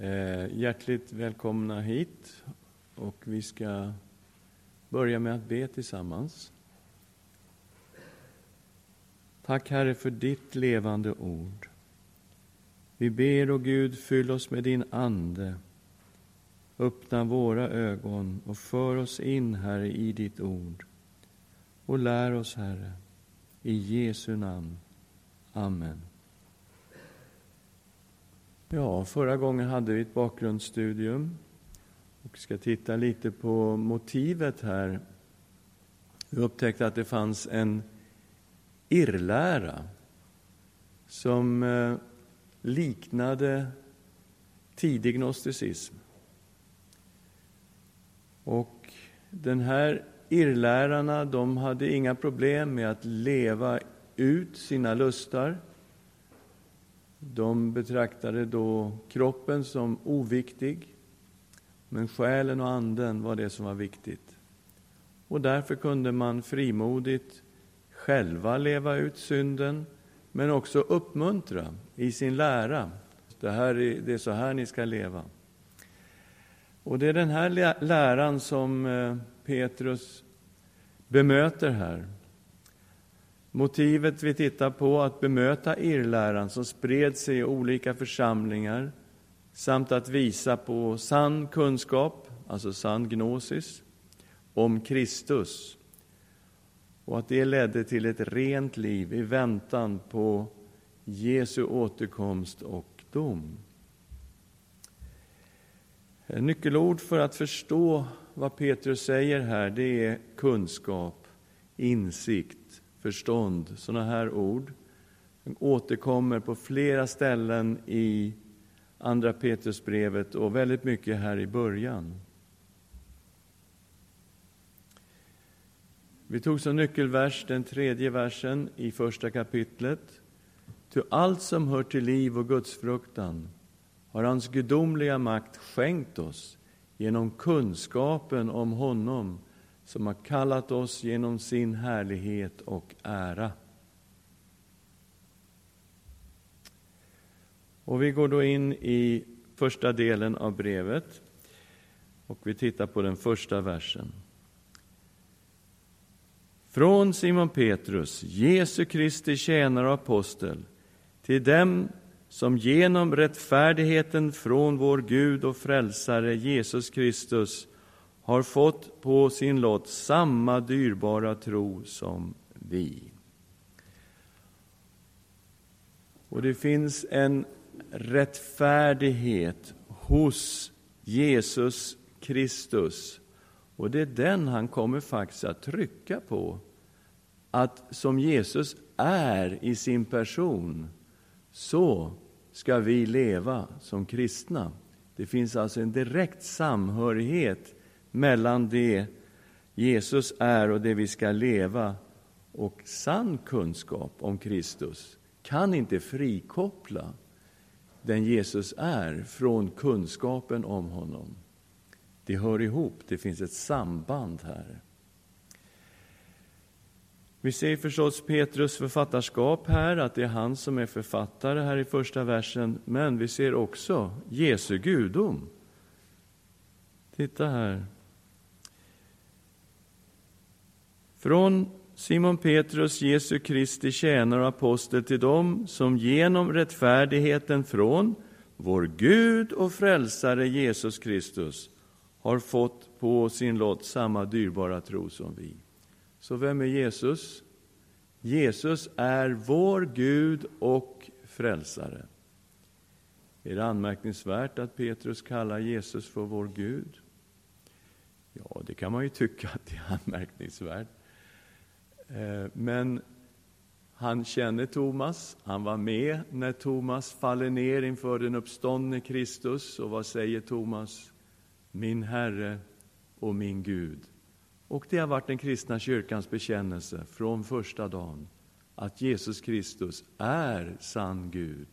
Eh, hjärtligt välkomna hit. Och vi ska börja med att be tillsammans. Tack Herre för ditt levande ord. Vi ber, och Gud, fyll oss med din Ande. Öppna våra ögon och för oss in, Herre, i ditt ord. Och lär oss, Herre, i Jesu namn. Amen. Ja, förra gången hade vi ett bakgrundsstudium och ska titta lite på motivet här. Vi upptäckte att det fanns en irrlära som eh, liknade tidig gnosticism. Och den här irrlärarna de hade inga problem med att leva ut sina lustar de betraktade då kroppen som oviktig, men själen och anden var det som var viktigt. Och därför kunde man frimodigt själva leva ut synden, men också uppmuntra i sin lära. Det, här är, det är så här ni ska leva. Och det är den här läran som eh, Petrus bemöter här. Motivet vi tittar på att bemöta irrläran som spred sig i olika församlingar samt att visa på sann kunskap, alltså sann gnosis, om Kristus och att det ledde till ett rent liv i väntan på Jesu återkomst och dom. Nyckelord för att förstå vad Petrus säger här, det är kunskap, insikt, förstånd. Sådana här ord de återkommer på flera ställen i Andra Petrusbrevet och väldigt mycket här i början. Vi tog som nyckelvers den tredje versen i första kapitlet. Ty allt som hör till liv och gudsfruktan har hans gudomliga makt skänkt oss genom kunskapen om honom som har kallat oss genom sin härlighet och ära. Och vi går då in i första delen av brevet och vi tittar på den första versen. Från Simon Petrus, Jesu Kristi tjänare och apostel, till dem som genom rättfärdigheten från vår Gud och frälsare Jesus Kristus har fått på sin lott samma dyrbara tro som vi. Och det finns en rättfärdighet hos Jesus Kristus. Och det är den han kommer faktiskt att trycka på. Att som Jesus är i sin person, så ska vi leva som kristna. Det finns alltså en direkt samhörighet mellan det Jesus är och det vi ska leva och sann kunskap om Kristus kan inte frikoppla den Jesus är från kunskapen om honom. Det hör ihop, det finns ett samband här. Vi ser förstås Petrus författarskap här, att det är han som är författare här i första versen, men vi ser också Jesu gudom. Titta här, Från Simon Petrus, Jesu Kristi tjänare och apostel till dem som genom rättfärdigheten från vår Gud och frälsare Jesus Kristus har fått på sin lott samma dyrbara tro som vi. Så vem är Jesus? Jesus är vår Gud och frälsare. Är det anmärkningsvärt att Petrus kallar Jesus för vår Gud? Ja, det kan man ju tycka att det är anmärkningsvärt. Eh, men han känner Thomas, han var med när Thomas faller ner inför den uppståndne Kristus. Och vad säger Thomas? Min Herre och min Gud. Och det har varit den kristna kyrkans bekännelse från första dagen att Jesus Kristus är sann Gud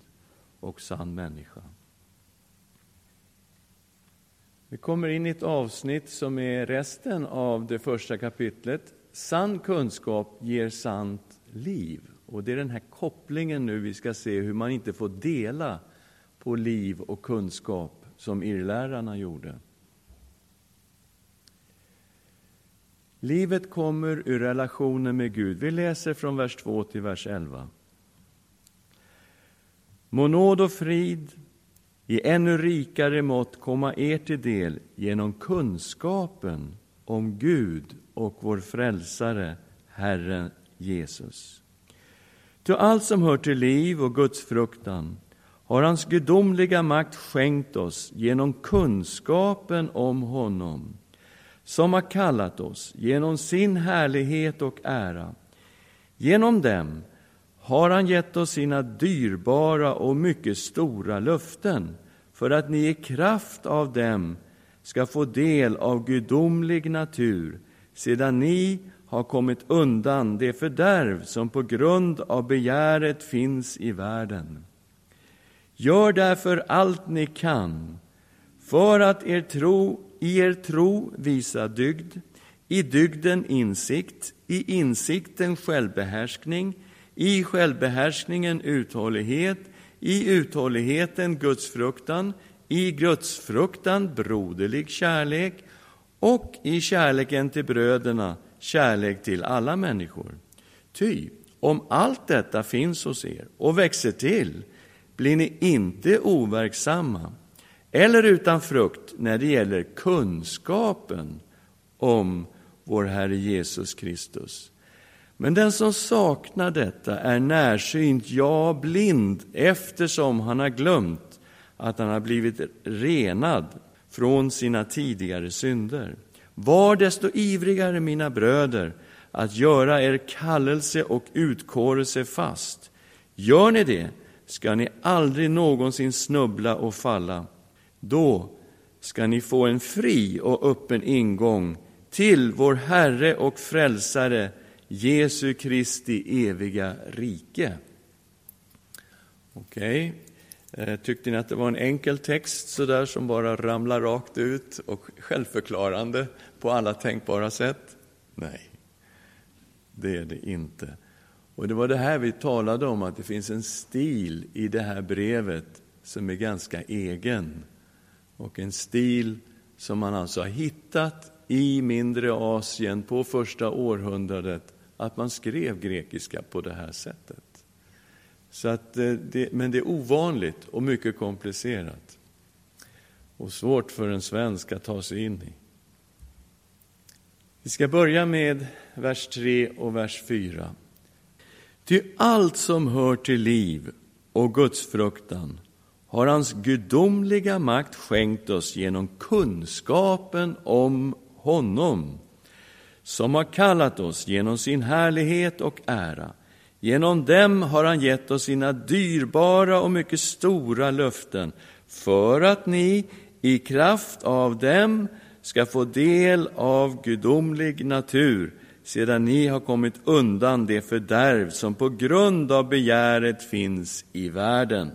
och sann människa. Vi kommer in i ett avsnitt som är resten av det första kapitlet Sann kunskap ger sant liv. Och Det är den här kopplingen nu vi ska se hur man inte får dela på liv och kunskap som irrlärarna gjorde. Livet kommer ur relationen med Gud. Vi läser från vers 2 till vers 11. Må nåd och frid i ännu rikare mått komma er till del genom kunskapen om Gud och vår frälsare, Herren Jesus. Ty allt som hör till liv och Guds fruktan har hans gudomliga makt skänkt oss genom kunskapen om honom som har kallat oss genom sin härlighet och ära. Genom dem har han gett oss sina dyrbara och mycket stora löften för att ni i kraft av dem ska få del av gudomlig natur sedan ni har kommit undan det fördärv som på grund av begäret finns i världen. Gör därför allt ni kan för att er tro, i er tro visa dygd, i dygden insikt, i insikten självbehärskning, i självbehärskningen uthållighet, i uthålligheten gudsfruktan, i gudsfruktan broderlig kärlek och i kärleken till bröderna kärlek till alla människor. Ty om allt detta finns hos er och växer till blir ni inte overksamma eller utan frukt när det gäller kunskapen om vår Herre Jesus Kristus. Men den som saknar detta är närsynt, ja, blind, eftersom han har glömt att han har blivit renad från sina tidigare synder. Var desto ivrigare, mina bröder, att göra er kallelse och utkårelse fast. Gör ni det, ska ni aldrig någonsin snubbla och falla. Då ska ni få en fri och öppen ingång till vår Herre och Frälsare Jesu Kristi eviga rike. Okej, okay. Eh, tyckte ni att det var en enkel text så där som bara ramlar rakt ut och självförklarande på alla tänkbara sätt? Nej, det är det inte. Och det var det här vi talade om, att det finns en stil i det här brevet som är ganska egen. Och en stil som man alltså har hittat i mindre Asien på första århundradet, att man skrev grekiska på det här sättet. Så att eh, det, men det är ovanligt och mycket komplicerat och svårt för en svensk att ta sig in i. Vi ska börja med vers 3 och vers 4. Ty allt som hör till liv och gudsfruktan har hans gudomliga makt skänkt oss genom kunskapen om honom som har kallat oss genom sin härlighet och ära. Genom dem har han gett oss sina dyrbara och mycket stora löften för att ni i kraft av dem ska få del av gudomlig natur sedan ni har kommit undan det fördärv som på grund av begäret finns i världen.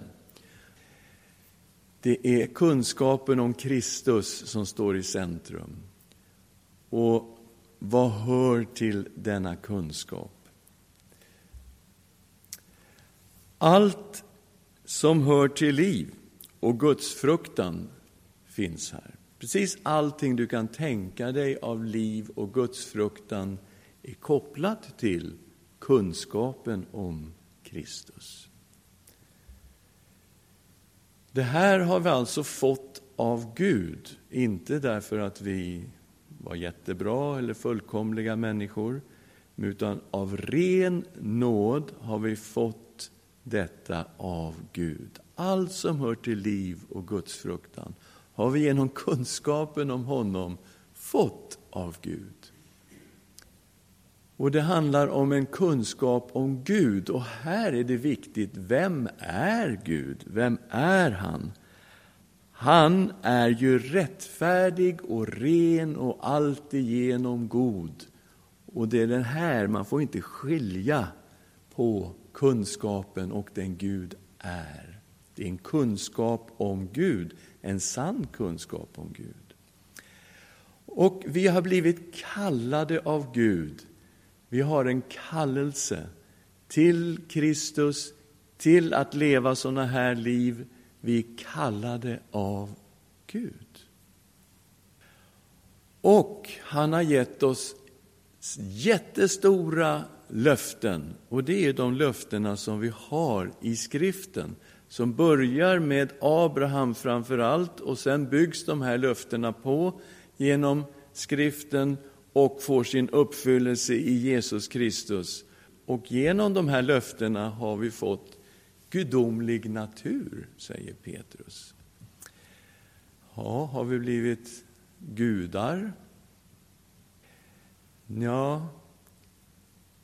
Det är kunskapen om Kristus som står i centrum. Och vad hör till denna kunskap? Allt som hör till liv och gudsfruktan finns här. Precis allting du kan tänka dig av liv och gudsfruktan är kopplat till kunskapen om Kristus. Det här har vi alltså fått av Gud, inte därför att vi var jättebra eller fullkomliga människor, utan av ren nåd har vi fått detta av Gud. Allt som hör till liv och gudsfruktan har vi genom kunskapen om honom fått av Gud. Och det handlar om en kunskap om Gud. Och här är det viktigt, vem är Gud? Vem är han? Han är ju rättfärdig och ren och alltigenom god. Och det är den här, man får inte skilja på kunskapen och den Gud är. Det är en kunskap om Gud, en sann kunskap om Gud. Och vi har blivit kallade av Gud vi har en kallelse till Kristus, till att leva sådana här liv. Vi är kallade av Gud. Och han har gett oss jättestora löften. Och det är de löftena som vi har i skriften. Som börjar med Abraham framför allt och sen byggs de här löftena på genom skriften och får sin uppfyllelse i Jesus Kristus. Och genom de här löftena har vi fått gudomlig natur, säger Petrus. Ja, har vi blivit gudar? Ja,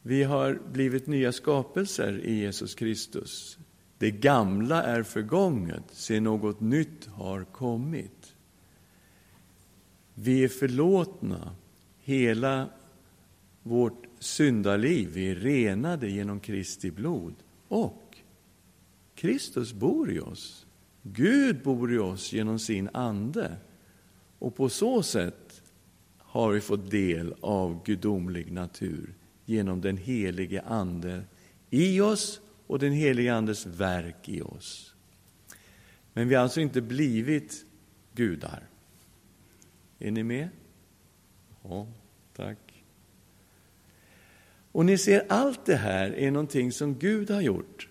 vi har blivit nya skapelser i Jesus Kristus. Det gamla är förgånget, se något nytt har kommit. Vi är förlåtna, hela vårt syndaliv, vi är renade genom Kristi blod. Och Kristus bor i oss. Gud bor i oss genom sin Ande. Och på så sätt har vi fått del av gudomlig natur genom den helige Ande i oss och den helige Andes verk i oss. Men vi har alltså inte blivit gudar. Är ni med? Ja, tack. Och ni ser, allt det här är någonting som Gud har gjort.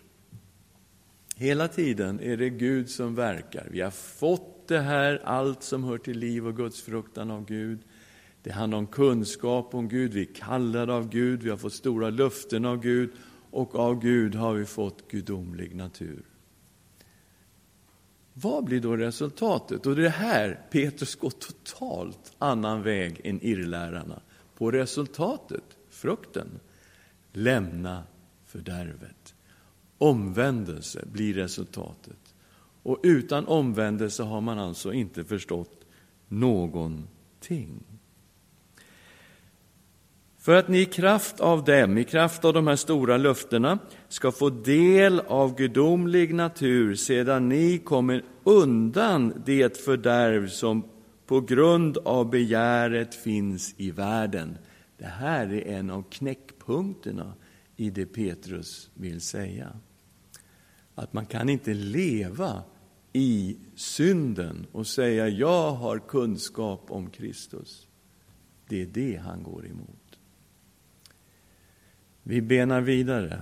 Hela tiden är det Gud som verkar. Vi har fått det här, allt som hör till liv och gudsfruktan av Gud. Det handlar om kunskap om Gud, vi är kallade av Gud, vi har fått stora löften av Gud och av Gud har vi fått gudomlig natur. Vad blir då resultatet? Och det är här Petrus går totalt annan väg än irrlärarna. På resultatet, frukten, lämna fördärvet. Omvändelse blir resultatet. Och utan omvändelse har man alltså inte förstått någonting. För att ni i kraft av dem, i kraft av de här stora löftena, ska få del av gudomlig natur sedan ni kommer undan det fördärv som på grund av begäret finns i världen. Det här är en av knäckpunkterna i det Petrus vill säga. Att man kan inte leva i synden och säga jag har kunskap om Kristus. Det är det han går emot. Vi benar vidare.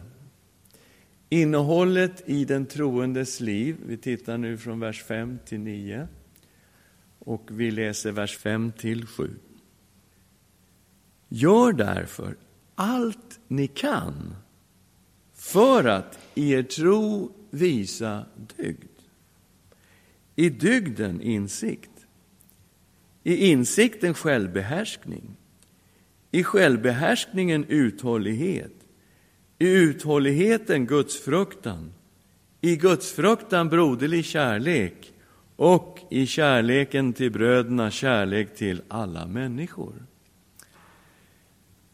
Innehållet i den troendes liv, vi tittar nu från vers 5 till 9 och vi läser vers 5 till 7. Gör därför allt ni kan för att i er tro visa dygd. I dygden insikt, i insikten självbehärskning, i självbehärskningen uthållighet, i uthålligheten gudsfruktan, i gudsfruktan broderlig kärlek och i kärleken till bröderna kärlek till alla människor.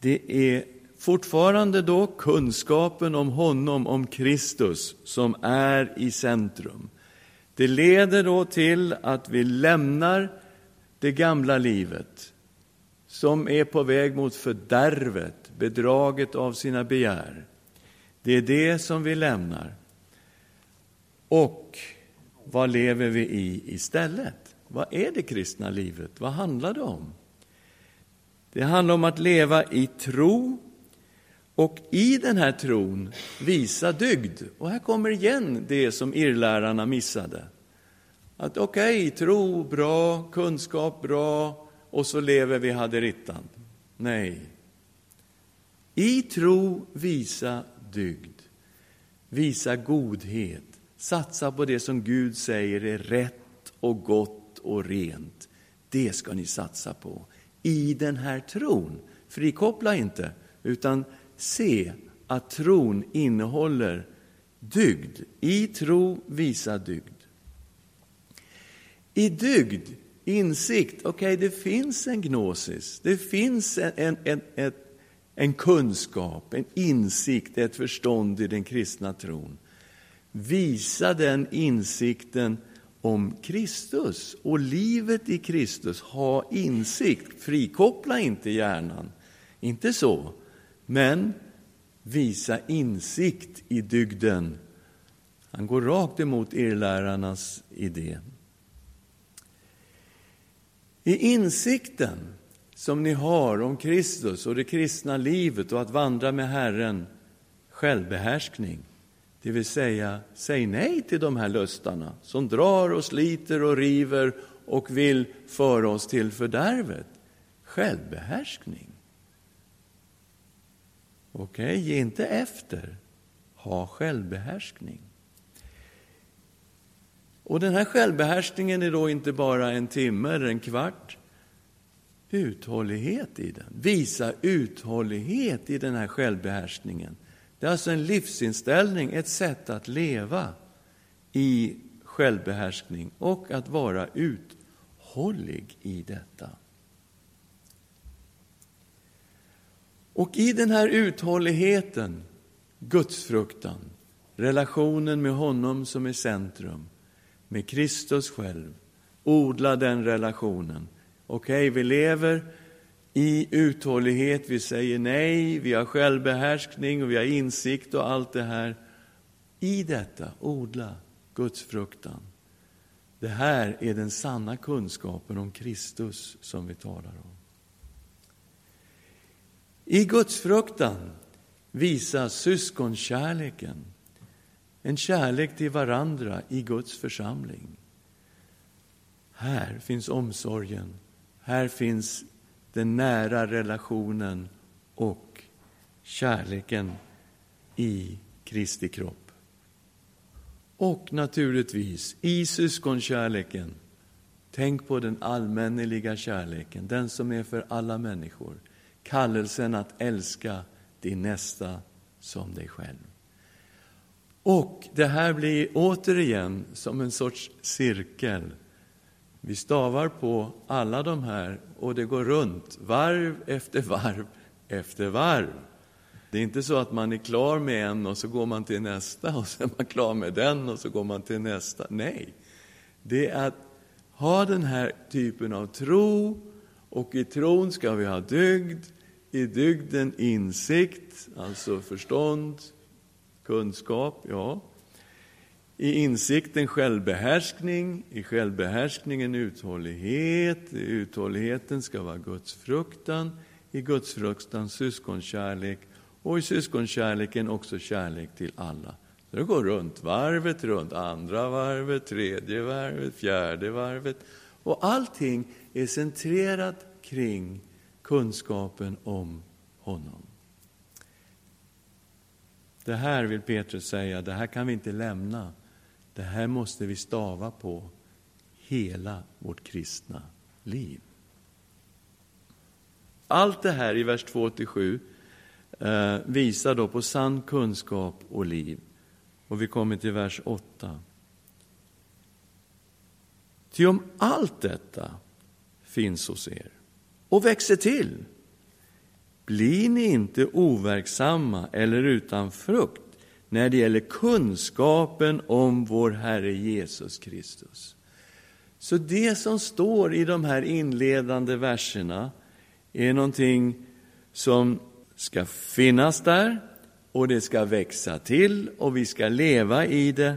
Det är fortfarande då kunskapen om honom, om Kristus, som är i centrum. Det leder då till att vi lämnar det gamla livet som är på väg mot fördärvet, bedraget av sina begär. Det är det som vi lämnar. Och vad lever vi i istället? Vad är det kristna livet? Vad handlar det om? Det handlar om att leva i tro och i den här tron visa dygd. Och här kommer igen det som irrlärarna missade. Att okej, okay, tro bra, kunskap bra, och så lever vi haderittan. Nej. I tro visa dygd, visa godhet, satsa på det som Gud säger är rätt och gott och rent. Det ska ni satsa på i den här tron. Frikoppla inte, utan se att tron innehåller dygd. I tro visa dygd. I dygd insikt, okej, okay, det finns en gnosis, det finns en, en, en, en, en kunskap, en insikt, ett förstånd i den kristna tron. Visa den insikten om Kristus och livet i Kristus. Ha insikt, frikoppla inte hjärnan, inte så, men visa insikt i dygden. Han går rakt emot irrlärarnas idé. I insikten som ni har om Kristus och det kristna livet och att vandra med Herren, självbehärskning. Det vill säga, säg nej till de här lustarna som drar och sliter och river och vill föra oss till fördärvet. Självbehärskning. Okej, okay, ge inte efter. Ha självbehärskning. Och den här självbehärskningen är då inte bara en timme eller en kvart. Uthållighet i den. Visa uthållighet i den här självbehärskningen. Det är alltså en livsinställning, ett sätt att leva i självbehärskning och att vara uthållig i detta. Och i den här uthålligheten, gudsfruktan, relationen med honom som är centrum, med Kristus själv, odla den relationen. Okej, okay, vi lever i uthållighet, vi säger nej, vi har självbehärskning och vi har insikt och allt det här. I detta, odla Guds fruktan. Det här är den sanna kunskapen om Kristus som vi talar om. I Guds fruktan visas syskonkärleken, en kärlek till varandra i Guds församling. Här finns omsorgen, här finns den nära relationen och kärleken i Kristi kropp. Och naturligtvis, i syskonkärleken, tänk på den allmänneliga kärleken, den som är för alla människor. Kallelsen att älska din nästa som dig själv. Och det här blir återigen som en sorts cirkel vi stavar på alla de här och det går runt, varv efter varv efter varv. Det är inte så att man är klar med en och så går man till nästa och så är man klar med den och så går man till nästa. Nej, det är att ha den här typen av tro och i tron ska vi ha dygd, i dygden insikt, alltså förstånd, kunskap, ja. I insikten självbehärskning, i självbehärskningen uthållighet, i uthålligheten ska vara Guds fruktan, i Guds fruktan syskonkärlek och i syskonkärleken också kärlek till alla. Så det går runt, varvet runt, andra varvet, tredje varvet, fjärde varvet. Och allting är centrerat kring kunskapen om honom. Det här vill Petrus säga, det här kan vi inte lämna. Det här måste vi stava på hela vårt kristna liv. Allt det här i vers 2-7 eh, visar då på sann kunskap och liv. Och vi kommer till vers 8. Ty om allt detta finns hos er och växer till blir ni inte overksamma eller utan frukt när det gäller kunskapen om vår Herre Jesus Kristus. Så det som står i de här inledande verserna är någonting som ska finnas där och det ska växa till och vi ska leva i det.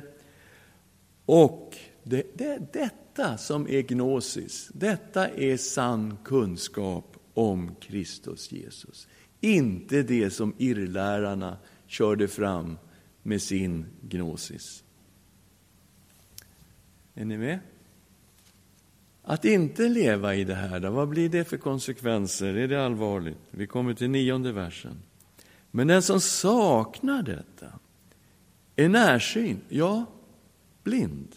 Och det, det är detta som är gnosis. Detta är sann kunskap om Kristus Jesus. Inte det som irrlärarna körde fram med sin gnosis. Är ni med? Att inte leva i det här, då, vad blir det för konsekvenser? Är det allvarligt? Vi kommer till nionde versen. Men den som saknar detta är närsynt, ja, blind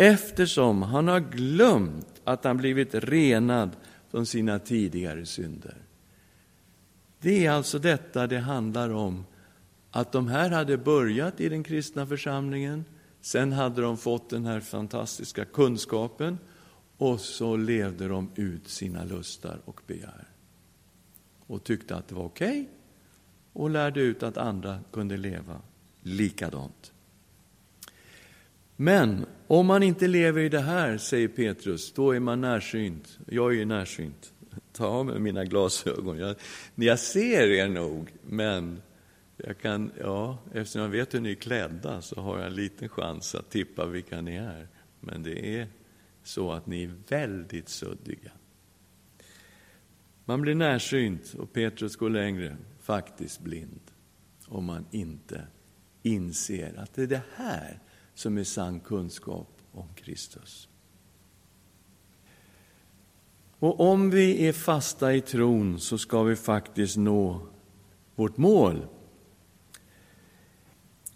eftersom han har glömt att han blivit renad från sina tidigare synder. Det är alltså detta det handlar om att de här hade börjat i den kristna församlingen, sen hade de fått den här fantastiska kunskapen och så levde de ut sina lustar och begär. Och tyckte att det var okej okay, och lärde ut att andra kunde leva likadant. Men om man inte lever i det här, säger Petrus, då är man närsynt. Jag är ju närsynt. Ta av mig mina glasögon. Jag, jag ser er nog, men jag kan, ja, eftersom jag vet hur ni är klädda så har jag en liten chans att tippa vilka ni är. Men det är så att ni är väldigt suddiga. Man blir närsynt och Petrus går längre, faktiskt blind, om man inte inser att det är det här som är sann kunskap om Kristus. Och om vi är fasta i tron så ska vi faktiskt nå vårt mål.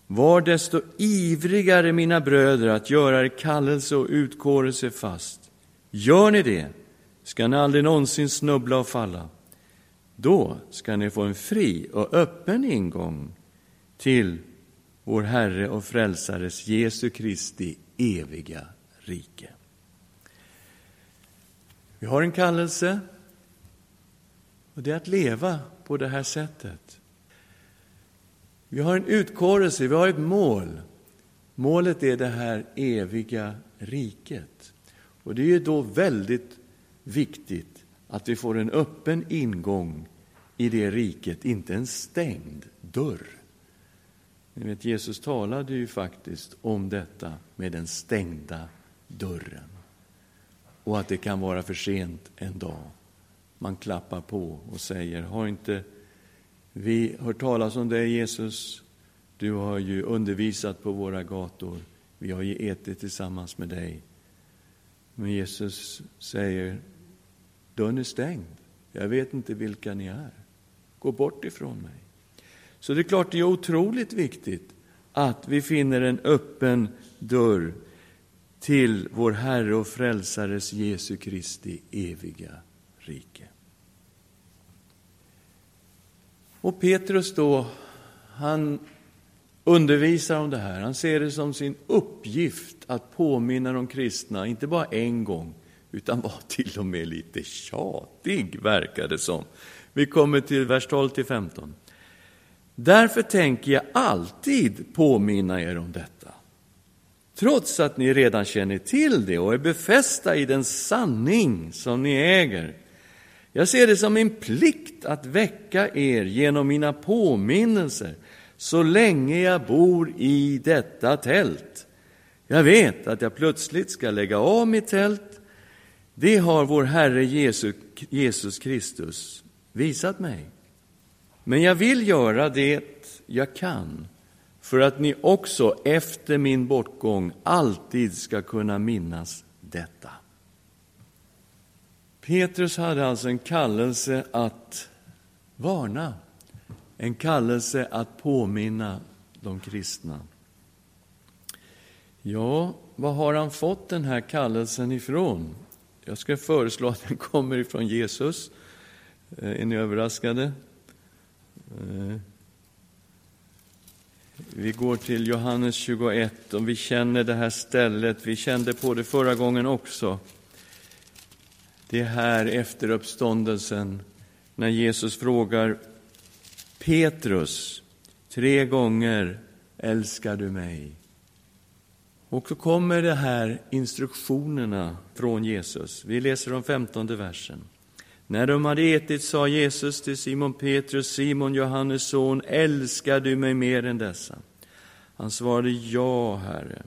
Var desto ivrigare, mina bröder, att göra er kallelse och utkårelse fast. Gör ni det, ska ni aldrig någonsin snubbla och falla. Då ska ni få en fri och öppen ingång till vår Herre och Frälsares Jesu Kristi eviga rike. Vi har en kallelse och det är att leva på det här sättet. Vi har en utkårelse, vi har ett mål. Målet är det här eviga riket. Och det är då väldigt viktigt att vi får en öppen ingång i det riket, inte en stängd dörr. Ni vet, Jesus talade ju faktiskt om detta med den stängda dörren. Och att det kan vara för sent en dag. Man klappar på och säger, har inte vi hört talas om dig Jesus? Du har ju undervisat på våra gator. Vi har ju ätit tillsammans med dig. Men Jesus säger, dörren är stängd. Jag vet inte vilka ni är. Gå bort ifrån mig. Så det är klart, det är otroligt viktigt att vi finner en öppen dörr till vår Herre och Frälsares Jesu Kristi eviga rike. Och Petrus då, han undervisar om det här. Han ser det som sin uppgift att påminna de kristna, inte bara en gång, utan var till och med lite tjatig, verkar det som. Vi kommer till vers 12-15. Därför tänker jag alltid påminna er om detta. Trots att ni redan känner till det och är befästa i den sanning som ni äger. Jag ser det som min plikt att väcka er genom mina påminnelser så länge jag bor i detta tält. Jag vet att jag plötsligt ska lägga av mitt tält. Det har vår Herre Jesus Kristus visat mig. Men jag vill göra det jag kan för att ni också efter min bortgång alltid ska kunna minnas detta. Petrus hade alltså en kallelse att varna, en kallelse att påminna de kristna. Ja, var har han fått den här kallelsen ifrån? Jag ska föreslå att den kommer ifrån Jesus. Eh, är ni överraskade? Eh. Vi går till Johannes 21 och vi känner det här stället. Vi kände på det förra gången också. Det är här efter uppståndelsen när Jesus frågar Petrus tre gånger älskar du mig? Och så kommer de här instruktionerna från Jesus. Vi läser de femtonde versen. När de hade ätit sa Jesus till Simon Petrus, Simon Johannes son, älskar du mig mer än dessa? Han svarade, ja, Herre.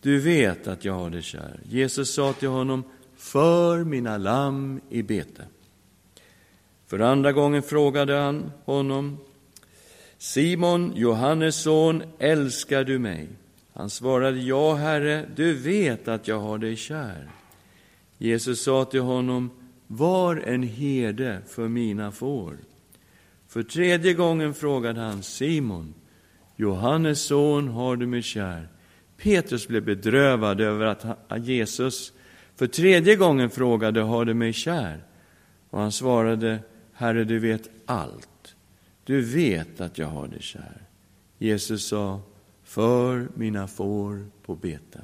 Du vet att jag har dig kär. Jesus sa till honom, för mina lamm i bete. För andra gången frågade han honom, Simon, Johannes son, älskar du mig? Han svarade, ja, Herre, du vet att jag har dig kär. Jesus sa till honom, var en herde för mina får. För tredje gången frågade han Simon, Johannes son, har du mig kär? Petrus blev bedrövad över att Jesus för tredje gången frågade, har du mig kär? Och han svarade, Herre, du vet allt. Du vet att jag har dig kär. Jesus sa, för mina får på bete.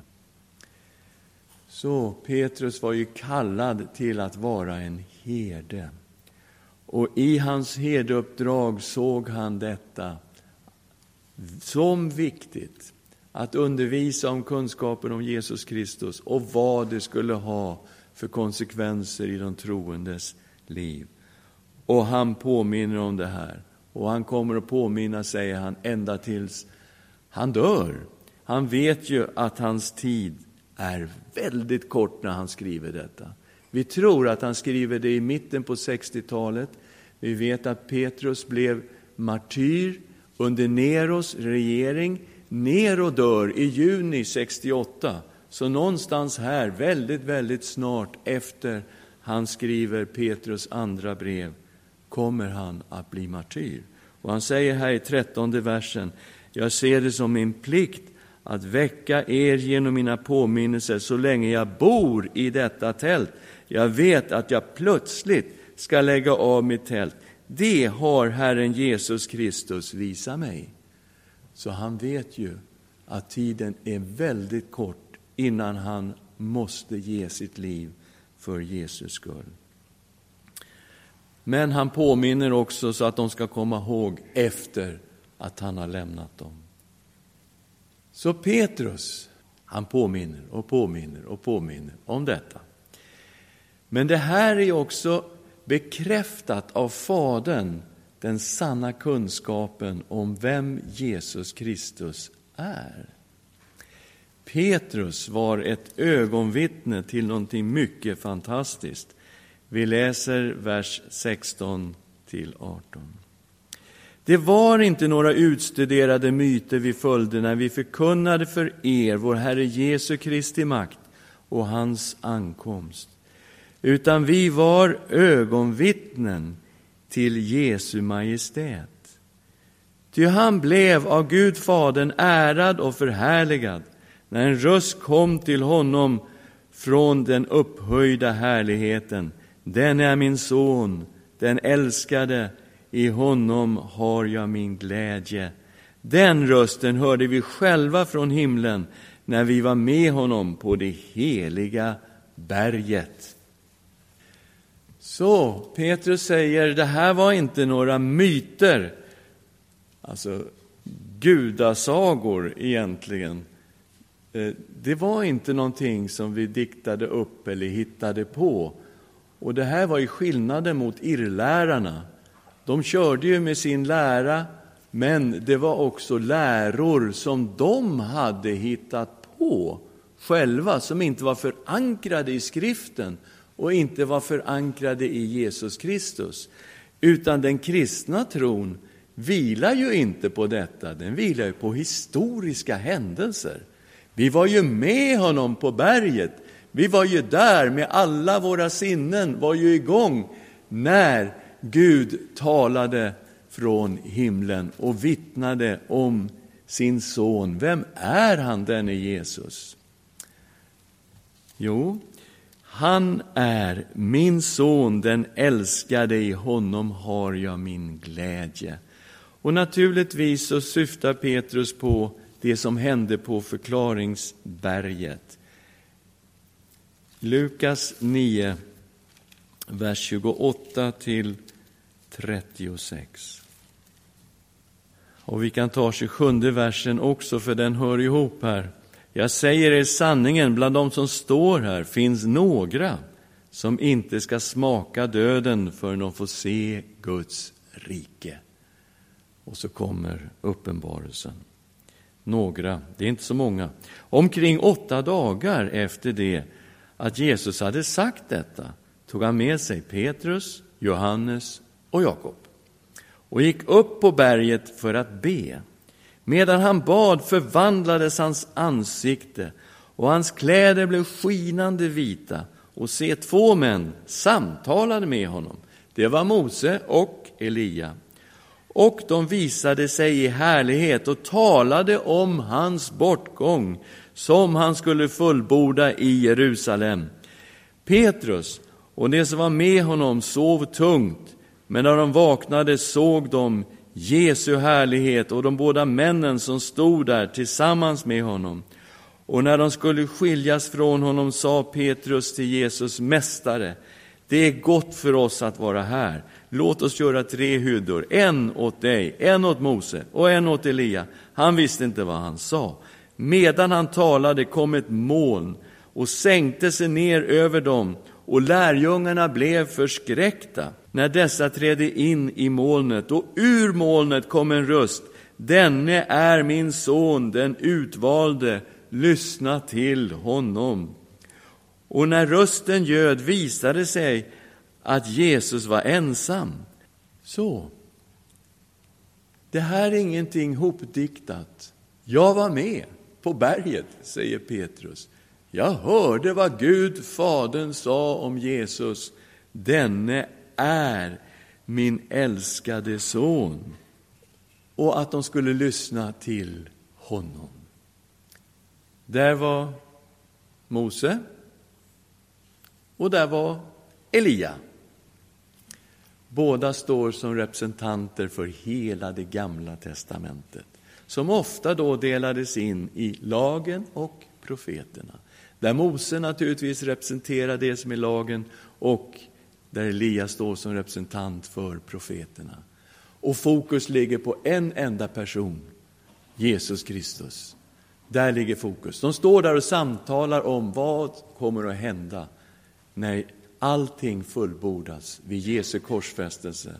Så Petrus var ju kallad till att vara en herde. Och i hans herdeuppdrag såg han detta som viktigt att undervisa om kunskapen om Jesus Kristus och vad det skulle ha för konsekvenser i de troendes liv. Och han påminner om det här. Och han kommer att påminna, säger han, ända tills han dör. Han vet ju att hans tid är väldigt kort när han skriver detta. Vi tror att han skriver det i mitten på 60-talet. Vi vet att Petrus blev martyr under Neros regering. Nero dör i juni 68, så någonstans här, väldigt, väldigt snart efter han skriver Petrus andra brev, kommer han att bli martyr. Och han säger här i trettonde versen, jag ser det som min plikt att väcka er genom mina påminnelser så länge jag bor i detta tält. Jag vet att jag plötsligt ska lägga av mitt tält. Det har Herren Jesus Kristus visat mig. Så han vet ju att tiden är väldigt kort innan han måste ge sitt liv för Jesus skull. Men han påminner också så att de ska komma ihåg efter att han har lämnat dem. Så Petrus, han påminner och påminner och påminner om detta. Men det här är också bekräftat av Fadern, den sanna kunskapen om vem Jesus Kristus är. Petrus var ett ögonvittne till någonting mycket fantastiskt. Vi läser vers 16 till 18. Det var inte några utstuderade myter vi följde när vi förkunnade för er vår Herre Jesu Kristi makt och hans ankomst, utan vi var ögonvittnen till Jesu Majestät. Ty han blev av Gud Fadern ärad och förhärligad när en röst kom till honom från den upphöjda härligheten. Den är min son, den älskade, i honom har jag min glädje. Den rösten hörde vi själva från himlen när vi var med honom på det heliga berget. Så Petrus säger, det här var inte några myter, alltså gudasagor egentligen. Eh, det var inte någonting som vi diktade upp eller hittade på. Och det här var ju skillnaden mot irrlärarna. De körde ju med sin lära, men det var också läror som de hade hittat på själva, som inte var förankrade i skriften och inte var förankrade i Jesus Kristus. Utan den kristna tron vilar ju inte på detta, den vilar ju på historiska händelser. Vi var ju med honom på berget. Vi var ju där med alla våra sinnen, var ju igång när Gud talade från himlen och vittnade om sin son. Vem är han, denne Jesus? Jo, han är min son, den älskade, i honom har jag min glädje. Och naturligtvis så syftar Petrus på det som hände på förklaringsberget. Lukas 9, vers 28 till 36. Och vi kan ta 27 versen också, för den hör ihop här. Jag säger er sanningen, bland de som står här finns några som inte ska smaka döden förrän de får se Guds rike. Och så kommer uppenbarelsen. Några, det är inte så många. Omkring åtta dagar efter det att Jesus hade sagt detta tog han med sig Petrus, Johannes och Jakob och gick upp på berget för att be. Medan han bad förvandlades hans ansikte och hans kläder blev skinande vita och se, två män samtalade med honom. Det var Mose och Elia. Och de visade sig i härlighet och talade om hans bortgång som han skulle fullborda i Jerusalem. Petrus och de som var med honom sov tungt, men när de vaknade såg de Jesu härlighet och de båda männen som stod där tillsammans med honom. Och när de skulle skiljas från honom sa Petrus till Jesus, Mästare, det är gott för oss att vara här. Låt oss göra tre hyddor, en åt dig, en åt Mose och en åt Elia. Han visste inte vad han sa. Medan han talade kom ett moln och sänkte sig ner över dem och lärjungarna blev förskräckta när dessa trädde in i molnet och ur molnet kom en röst. Denne är min son, den utvalde, lyssna till honom. Och när rösten ljöd visade det sig att Jesus var ensam. Så, det här är ingenting hopdiktat. Jag var med på berget, säger Petrus. Jag hörde vad Gud, Fadern, sa om Jesus. Denne är min älskade son. Och att de skulle lyssna till honom. Där var Mose och där var Elia. Båda står som representanter för hela det gamla testamentet som ofta då delades in i lagen och profeterna. Där Mose naturligtvis representerar det som är lagen och där Elias står som representant för profeterna. Och fokus ligger på en enda person, Jesus Kristus. Där ligger fokus. De står där och samtalar om vad kommer att hända när allting fullbordas vid Jesu korsfästelse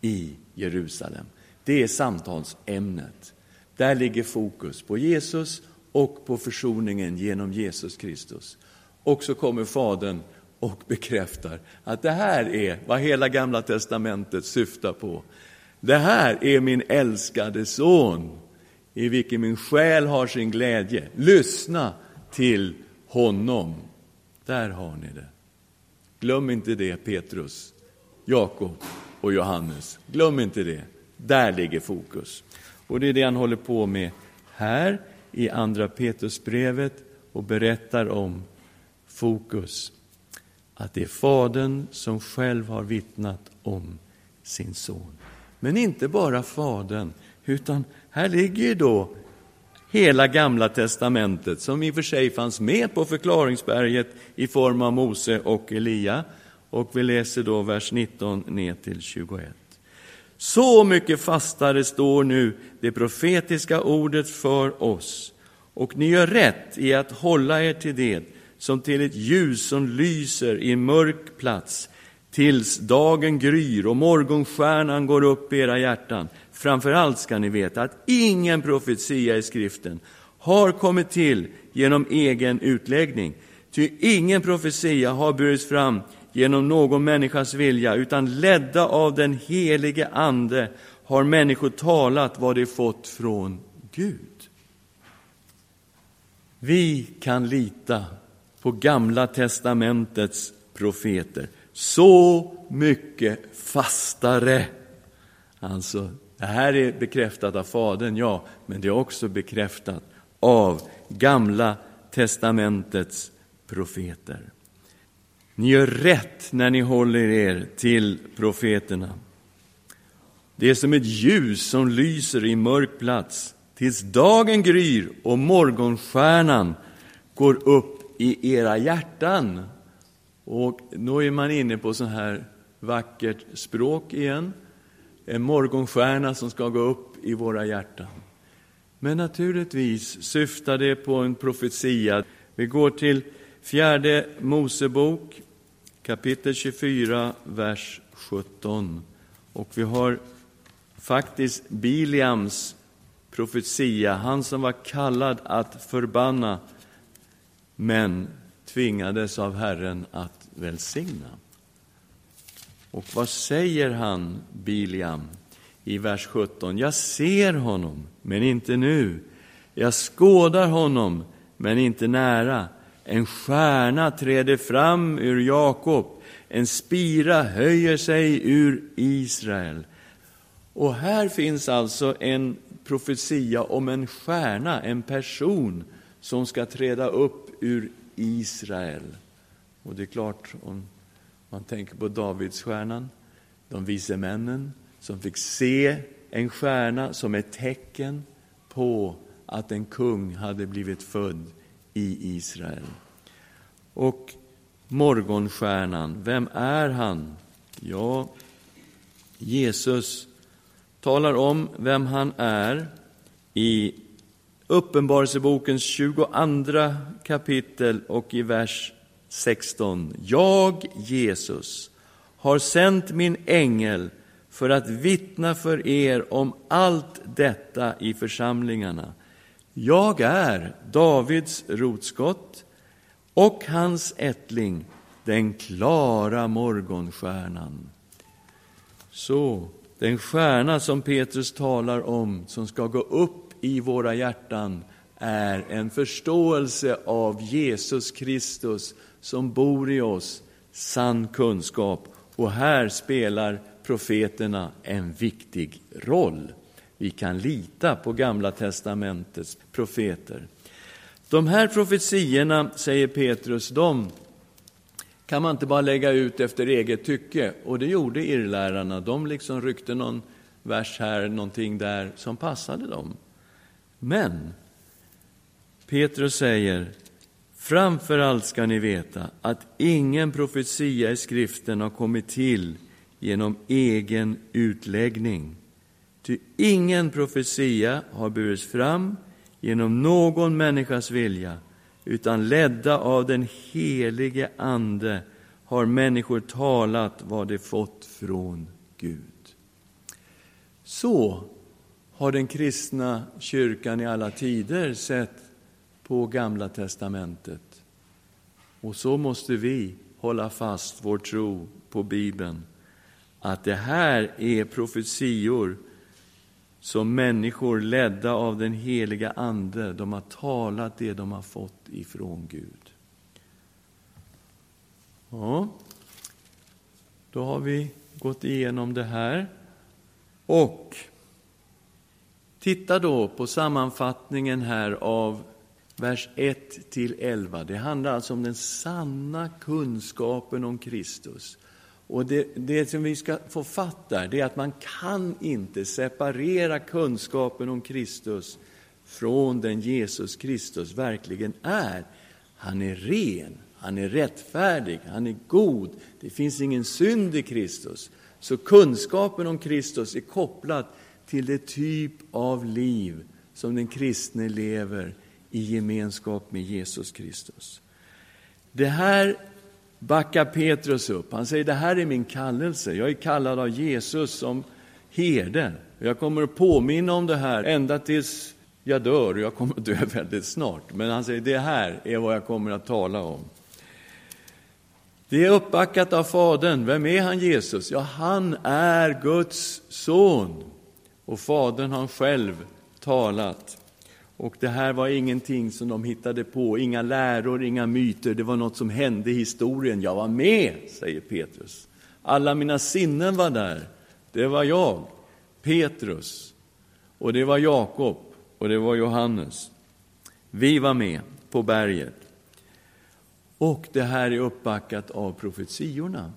i Jerusalem. Det är samtalsämnet. Där ligger fokus på Jesus och på försoningen genom Jesus Kristus. Och så kommer Fadern och bekräftar att det här är vad hela Gamla testamentet syftar på. Det här är min älskade son, i vilken min själ har sin glädje. Lyssna till honom. Där har ni det. Glöm inte det, Petrus, Jakob och Johannes. Glöm inte det. Där ligger fokus. Och det är det han håller på med här i Andra Petrusbrevet och berättar om fokus. Att det är Fadern som själv har vittnat om sin son. Men inte bara Fadern, utan här ligger ju då hela Gamla testamentet som i och för sig fanns med på förklaringsberget i form av Mose och Elia. Och vi läser då vers 19 ner till 21. Så mycket fastare står nu det profetiska ordet för oss, och ni gör rätt i att hålla er till det som till ett ljus som lyser i en mörk plats tills dagen gryr och morgonstjärnan går upp i era hjärtan. Framför allt ska ni veta att ingen profetia i skriften har kommit till genom egen utläggning. Ty ingen profetia har burits fram genom någon människas vilja, utan ledda av den helige Ande har människor talat vad de fått från Gud. Vi kan lita på Gamla testamentets profeter så mycket fastare. Alltså, det här är bekräftat av Fadern, ja, men det är också bekräftat av Gamla testamentets profeter. Ni gör rätt när ni håller er till profeterna. Det är som ett ljus som lyser i mörk plats tills dagen gryr och morgonstjärnan går upp i era hjärtan. Och då är man inne på så här vackert språk igen. En morgonstjärna som ska gå upp i våra hjärtan. Men naturligtvis syftar det på en profetia. Vi går till fjärde Mosebok, kapitel 24, vers 17. Och vi har faktiskt Biliams profetia, han som var kallad att förbanna, men tvingades av Herren att välsigna. Och vad säger han, Biliam, i vers 17? Jag ser honom, men inte nu. Jag skådar honom, men inte nära. En stjärna träder fram ur Jakob, en spira höjer sig ur Israel. Och här finns alltså en profetia om en stjärna, en person som ska träda upp ur Israel. Och det är klart, om man tänker på Davidsstjärnan, de vise männen som fick se en stjärna som ett tecken på att en kung hade blivit född i Israel. Och morgonstjärnan, vem är han? Ja, Jesus talar om vem han är i Uppenbarelsebokens 22 kapitel och i vers 16. Jag, Jesus, har sänt min ängel för att vittna för er om allt detta i församlingarna. Jag är Davids rotskott och hans ättling, den klara morgonstjärnan. Så, den stjärna som Petrus talar om, som ska gå upp i våra hjärtan, är en förståelse av Jesus Kristus som bor i oss, sann kunskap. Och här spelar profeterna en viktig roll. Vi kan lita på Gamla testamentets profeter. De här profetiorna, säger Petrus, de kan man inte bara lägga ut efter eget tycke. Och det gjorde irrlärarna. De liksom ryckte någon vers här, någonting där som passade dem. Men Petrus säger, framför allt ska ni veta att ingen profetia i skriften har kommit till genom egen utläggning. Ty ingen profetia har burits fram genom någon människas vilja, utan ledda av den helige Ande har människor talat vad de fått från Gud. Så har den kristna kyrkan i alla tider sett på Gamla testamentet. Och så måste vi hålla fast vår tro på Bibeln, att det här är profetior som människor ledda av den heliga Ande, de har talat det de har fått ifrån Gud. Ja, då har vi gått igenom det här. Och titta då på sammanfattningen här av vers 1 till 11. Det handlar alltså om den sanna kunskapen om Kristus. Och det, det som vi ska få fatta är att man kan inte separera kunskapen om Kristus från den Jesus Kristus verkligen är. Han är ren, han är rättfärdig, han är god. Det finns ingen synd i Kristus. Så kunskapen om Kristus är kopplad till det typ av liv som den kristne lever i gemenskap med Jesus Kristus. Det här backar Petrus upp. Han säger, det här är min kallelse. Jag är kallad av Jesus som herde. Jag kommer att påminna om det här ända tills jag dör. Jag kommer att dö väldigt snart. Men han säger, det här är vad jag kommer att tala om. Det är uppbackat av Fadern. Vem är han, Jesus? Ja, han är Guds son. Och Fadern har själv talat. Och det här var ingenting som de hittade på, inga läror, inga myter, det var något som hände i historien. Jag var med, säger Petrus. Alla mina sinnen var där. Det var jag, Petrus, och det var Jakob och det var Johannes. Vi var med på berget. Och det här är uppbackat av profetiorna.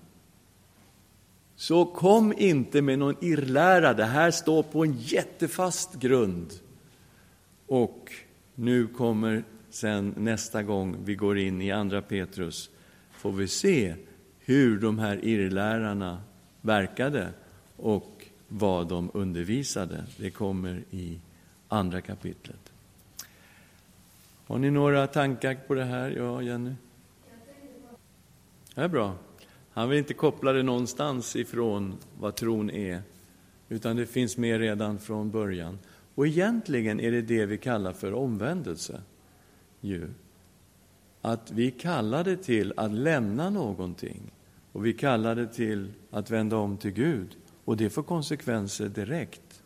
Så kom inte med någon irrlära, det här står på en jättefast grund. Och nu kommer sen nästa gång vi går in i Andra Petrus, får vi se hur de här irrlärarna verkade och vad de undervisade. Det kommer i andra kapitlet. Har ni några tankar på det här? Ja, Jenny? Det är bra. Han vill inte koppla det någonstans ifrån vad tron är, utan det finns med redan från början. Och egentligen är det det vi kallar för omvändelse. Ju. Att vi kallar det till att lämna någonting och vi kallar det till att vända om till Gud. Och det får konsekvenser direkt,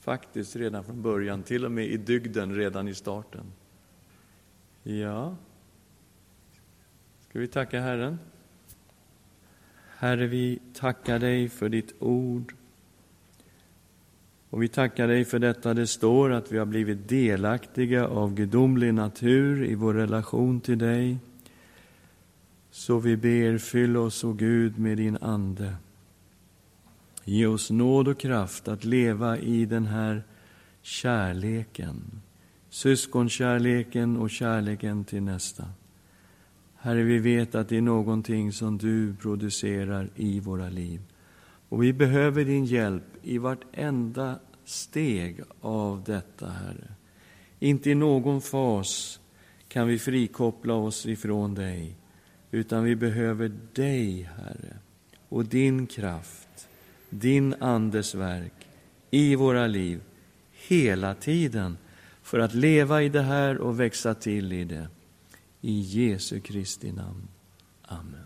faktiskt redan från början, till och med i dygden redan i starten. Ja, ska vi tacka Herren? Herre, vi tackar dig för ditt ord. Och vi tackar dig för detta. Det står att vi har blivit delaktiga av gudomlig natur i vår relation till dig. Så vi ber, fyll oss, o Gud, med din Ande. Ge oss nåd och kraft att leva i den här kärleken, syskonkärleken och kärleken till nästa. Herre, vi vet att det är någonting som du producerar i våra liv. Och vi behöver din hjälp i vartenda steg av detta, Herre. Inte i någon fas kan vi frikoppla oss ifrån dig, utan vi behöver dig, Herre, och din kraft, din Andes verk i våra liv hela tiden för att leva i det här och växa till i det. I Jesu Kristi namn. Amen.